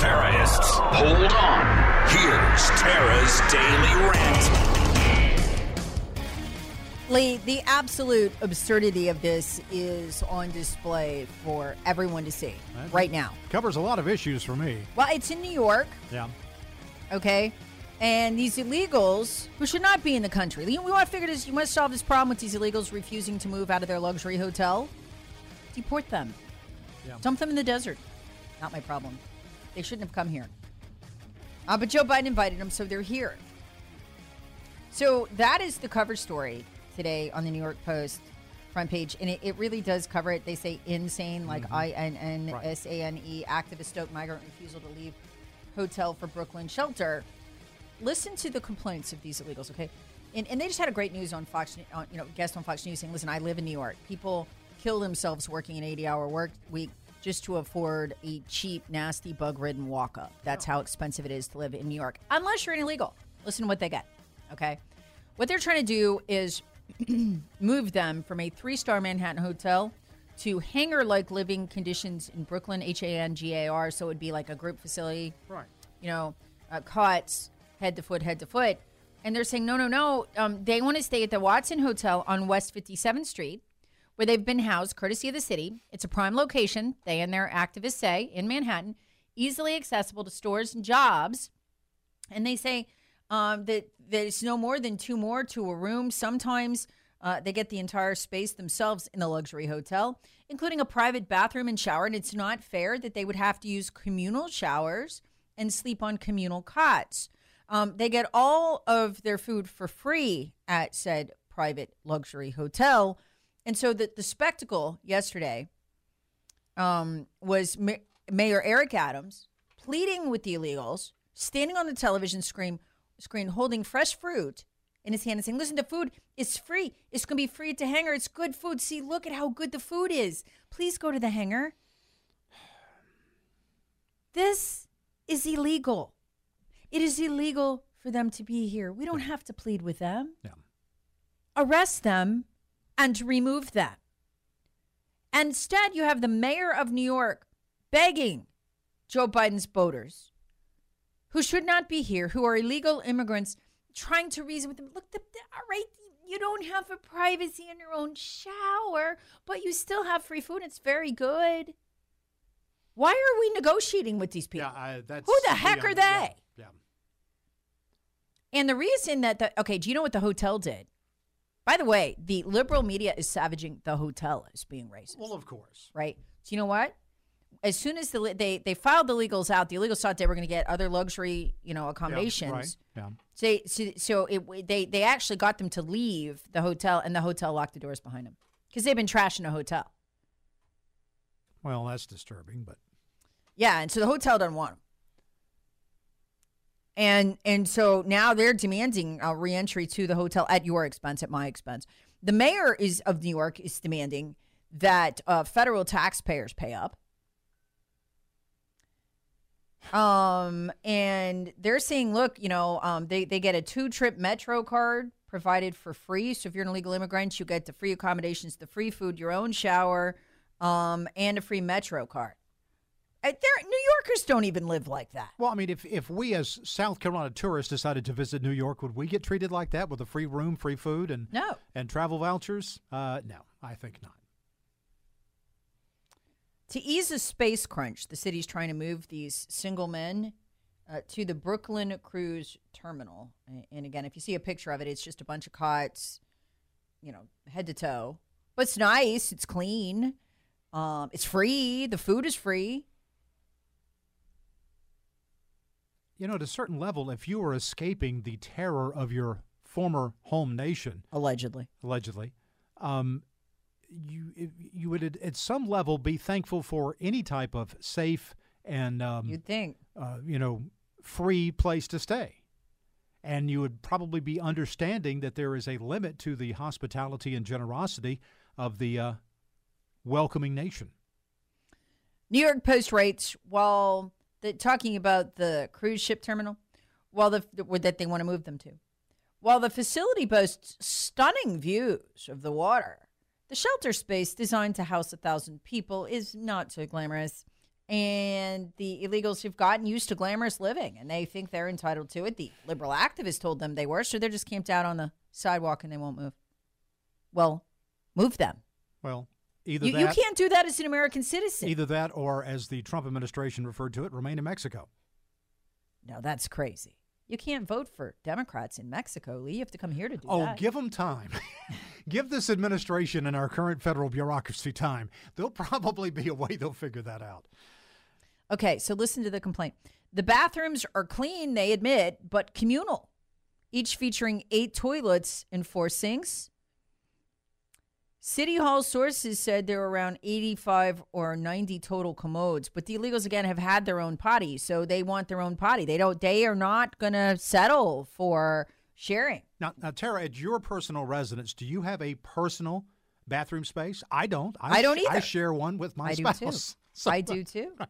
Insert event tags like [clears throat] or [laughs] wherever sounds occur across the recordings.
terrorists, hold on. Here's Tara's Daily Rant. Lee, the absolute absurdity of this is on display for everyone to see right now. Covers a lot of issues for me. Well, it's in New York, Yeah. okay? And these illegals who should not be in the country. We want to figure this, you want to solve this problem with these illegals refusing to move out of their luxury hotel. Deport them. Yeah. Dump them in the desert. Not my problem. They shouldn't have come here. Uh, but Joe Biden invited them, so they're here. So that is the cover story today on the New York Post front page. And it, it really does cover it. They say insane, like I N N S A N E, activist stoke migrant refusal to leave hotel for Brooklyn shelter. Listen to the complaints of these illegals, okay? And, and they just had a great news on Fox, on, you know, guest on Fox News saying, listen, I live in New York. People kill themselves working an 80 hour work week just to afford a cheap, nasty, bug ridden walk up. That's how expensive it is to live in New York, unless you're an illegal. Listen to what they get, okay? What they're trying to do is [clears throat] move them from a three star Manhattan hotel to hangar like living conditions in Brooklyn, H A N G A R. So it would be like a group facility, Right. you know, uh, cots, head to foot, head to foot. And they're saying, no, no, no. Um, they want to stay at the Watson Hotel on West 57th Street, where they've been housed courtesy of the city. It's a prime location, they and their activists say, in Manhattan, easily accessible to stores and jobs. And they say um, that there's no more than two more to a room. Sometimes uh, they get the entire space themselves in the luxury hotel, including a private bathroom and shower. And it's not fair that they would have to use communal showers and sleep on communal cots. Um, they get all of their food for free at said private luxury hotel. And so the, the spectacle yesterday um, was Ma- Mayor Eric Adams pleading with the illegals, standing on the television screen, screen holding fresh fruit in his hand and saying, Listen, the food is free. It's going to be free at the hangar. It's good food. See, look at how good the food is. Please go to the hangar. This is illegal. It is illegal for them to be here. We don't have to plead with them. Yeah. Arrest them and remove them. Instead, you have the mayor of New York begging Joe Biden's voters who should not be here, who are illegal immigrants, trying to reason with them. Look, the, the, all right, you don't have a privacy in your own shower, but you still have free food. It's very good. Why are we negotiating with these people? Yeah, I, that's Who the heck are they? Yeah. yeah. And the reason that the okay, do you know what the hotel did? By the way, the liberal media is savaging the hotel as being racist. Well, of course. right? So you know what? As soon as the they they filed the legals out, the illegals thought they were going to get other luxury, you know, Yeah, accommodations. right. Yeah. So, they- so, so it, they they actually got them to leave the hotel, and the hotel locked the doors behind them because they've been trashing the hotel. Well, that's disturbing, but Yeah, and so the hotel doesn't want them. And and so now they're demanding reentry to the hotel at your expense, at my expense. The mayor is of New York is demanding that uh, federal taxpayers pay up. Um, and they're saying, look, you know, um, they, they get a two trip metro card provided for free. So if you're an illegal immigrant, you get the free accommodations, the free food, your own shower, um, and a free metro card. Uh, They're, New Yorkers don't even live like that. Well, I mean, if, if we as South Carolina tourists decided to visit New York, would we get treated like that with a free room, free food, and No. and travel vouchers? Uh, no, I think not. To ease a space crunch, the city's trying to move these single men uh, to the Brooklyn Cruise Terminal. And again, if you see a picture of it, it's just a bunch of cots, you know, head to toe. But it's nice. It's clean. Um, it's free. The food is free. You know, at a certain level, if you were escaping the terror of your former home nation, Allegedly. allegedly, um, you you would at, at some level be thankful for any type of safe and um, You'd think. uh, you know free place to stay, and you would probably be understanding that there is a limit to the hospitality and generosity of the uh, welcoming nation. New York Post rates while the, talking about the cruise ship terminal, while the that they want to move them to, while the facility boasts stunning views of the water, the shelter space designed to house a thousand people is not so glamorous. And the illegals have gotten used to glamorous living, and they think they're entitled to it. The liberal activists told them they were, so they're just camped out on the sidewalk and they won't move. Well, move them. Well, either You, that, you can't do that as an American citizen. either that, or as the Trump administration referred to it, remain in Mexico. No, that's crazy. You can't vote for Democrats in Mexico, Lee. You have to come here to do Oh, that. Oh, give them time. [laughs] give this administration and our current federal bureaucracy time. There'll probably be a way they'll figure that out. okay, so listen to the complaint. The bathrooms are clean, they admit, but communal, each featuring eight toilets and four sinks. City Hall sources said there were around 85 or 90 total commodes, but the illegals again have had their own potty, so they want their own potty. They don't they are not going to settle for sharing. Now, now, Tara, at your personal residence, do you have a personal bathroom space? I don't. I, I don't sh- I share one with my I do spouse. too. [laughs] So- I do too. [laughs]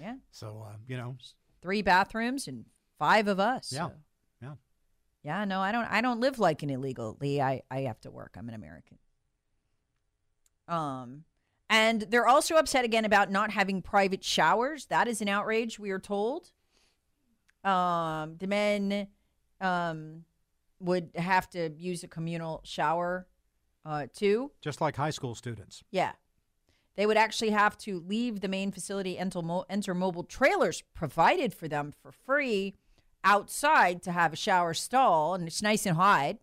Yeah. So, uh, you know, three bathrooms and five of us. yeah, so- yeah. yeah. No, I don't. I don't live like an illegal. Lee, I I have to work. I'm an American. Um, and they're also upset again about not having private showers. That is an outrage. We are told. Um, the men, um, would have to use a communal shower, uh, too. Just like high school students. Yeah. They would actually have to leave the main facility, enter, mo- enter mobile trailers provided for them for free outside to have a shower stall, and it's nice and hot.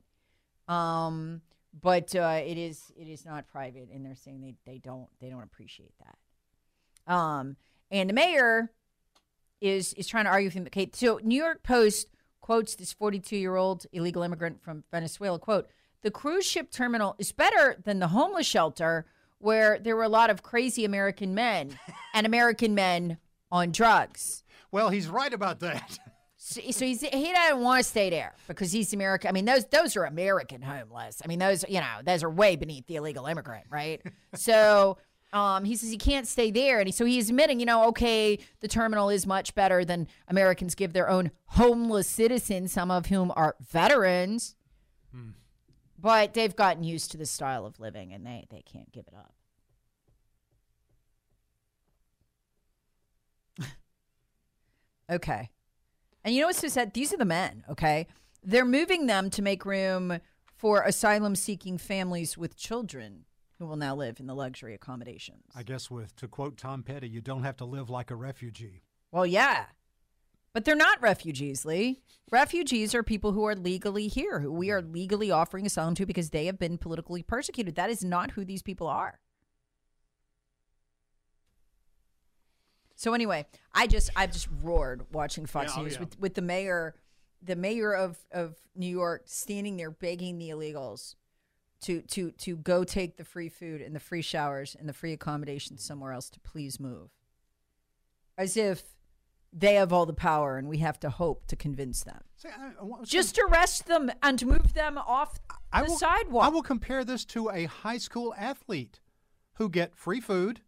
Um, but uh, it is it is not private, and they're saying they, they don't they don't appreciate that. Um, and the mayor is is trying to argue with him. Okay, so New York Post quotes this 42 year old illegal immigrant from Venezuela. Quote: The cruise ship terminal is better than the homeless shelter where there were a lot of crazy American men and American men on drugs. Well, he's right about that. [laughs] So, so he's, he doesn't want to stay there because he's American. I mean, those those are American homeless. I mean, those you know those are way beneath the illegal immigrant, right? [laughs] so um, he says he can't stay there, and he, so he's admitting, you know, okay, the terminal is much better than Americans give their own homeless citizens, some of whom are veterans, but they've gotten used to this style of living, and they they can't give it up. [laughs] okay. And you know what's so sad? These are the men, okay? They're moving them to make room for asylum seeking families with children who will now live in the luxury accommodations. I guess, with to quote Tom Petty, you don't have to live like a refugee. Well, yeah. But they're not refugees, Lee. Refugees are people who are legally here, who we are legally offering asylum to because they have been politically persecuted. That is not who these people are. So anyway, I just I just roared watching Fox Yeah, oh, News yeah. with, with the mayor the mayor of, of New York standing there begging the illegals to to to go take the free food and the free showers and the free accommodations somewhere else to please move. As if they have all the power and we have to hope to convince them. See, I- I Just arrest them and move them off I the will, sidewalk. I will compare this to a high school athlete who get free food,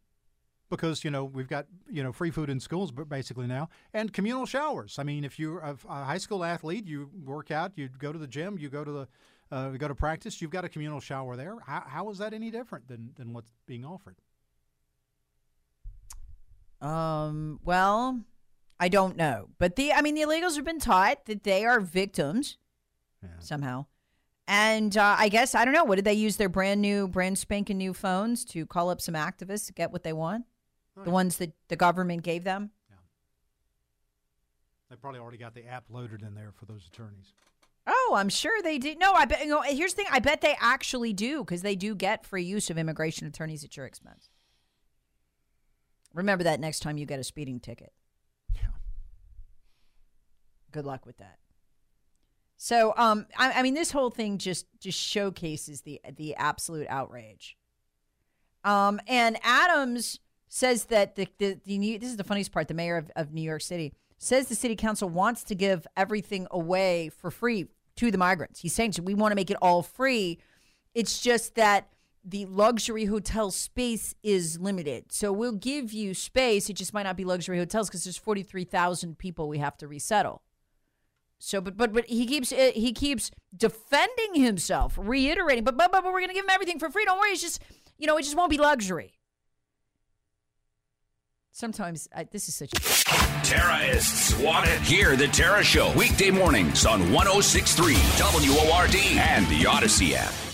because you know we've got you know free food in schools, but basically now, and communal showers. I mean, if you're a, high school athlete, you work out, you go to the gym, you go to the uh, go to practice, you've got a communal shower there. How, how is that any different than than what's being offered? Um. Well, I don't know, but the I mean the illegals have been taught that they are victims Yeah. somehow, and uh, I guess I don't know. What did they use their brand new, brand spanking new phones to call up some activists to get what they want? The yeah. ones that the government gave them. Yeah. They probably already got the app loaded in there for those attorneys. Oh, I'm sure they do. No, I bet. You know, here's the thing. I bet they actually do because they do get free use of immigration attorneys at your expense. Remember that next time you get a speeding ticket. Yeah. Good luck with that. So, um, I, I mean, this whole thing just just showcases the the absolute outrage. Um, and Adams says that the the, the new, this is the funniest part. The mayor of, of New York City says the city council wants to give everything away for free to the migrants. He's saying we want to make it all free. It's just that the luxury hotel space is limited. So we'll give you space. It just might not be luxury hotels because there's 43,000 people we have to resettle. So, but but but he keeps uh, he keeps defending himself, reiterating. But but but we're gonna give him everything for free. Don't worry. It's just you know it just won't be luxury. Sometimes I, this is such. Terrorists want it. Hear the Tara Show weekday mornings on 1063 WORD and the Audacy app.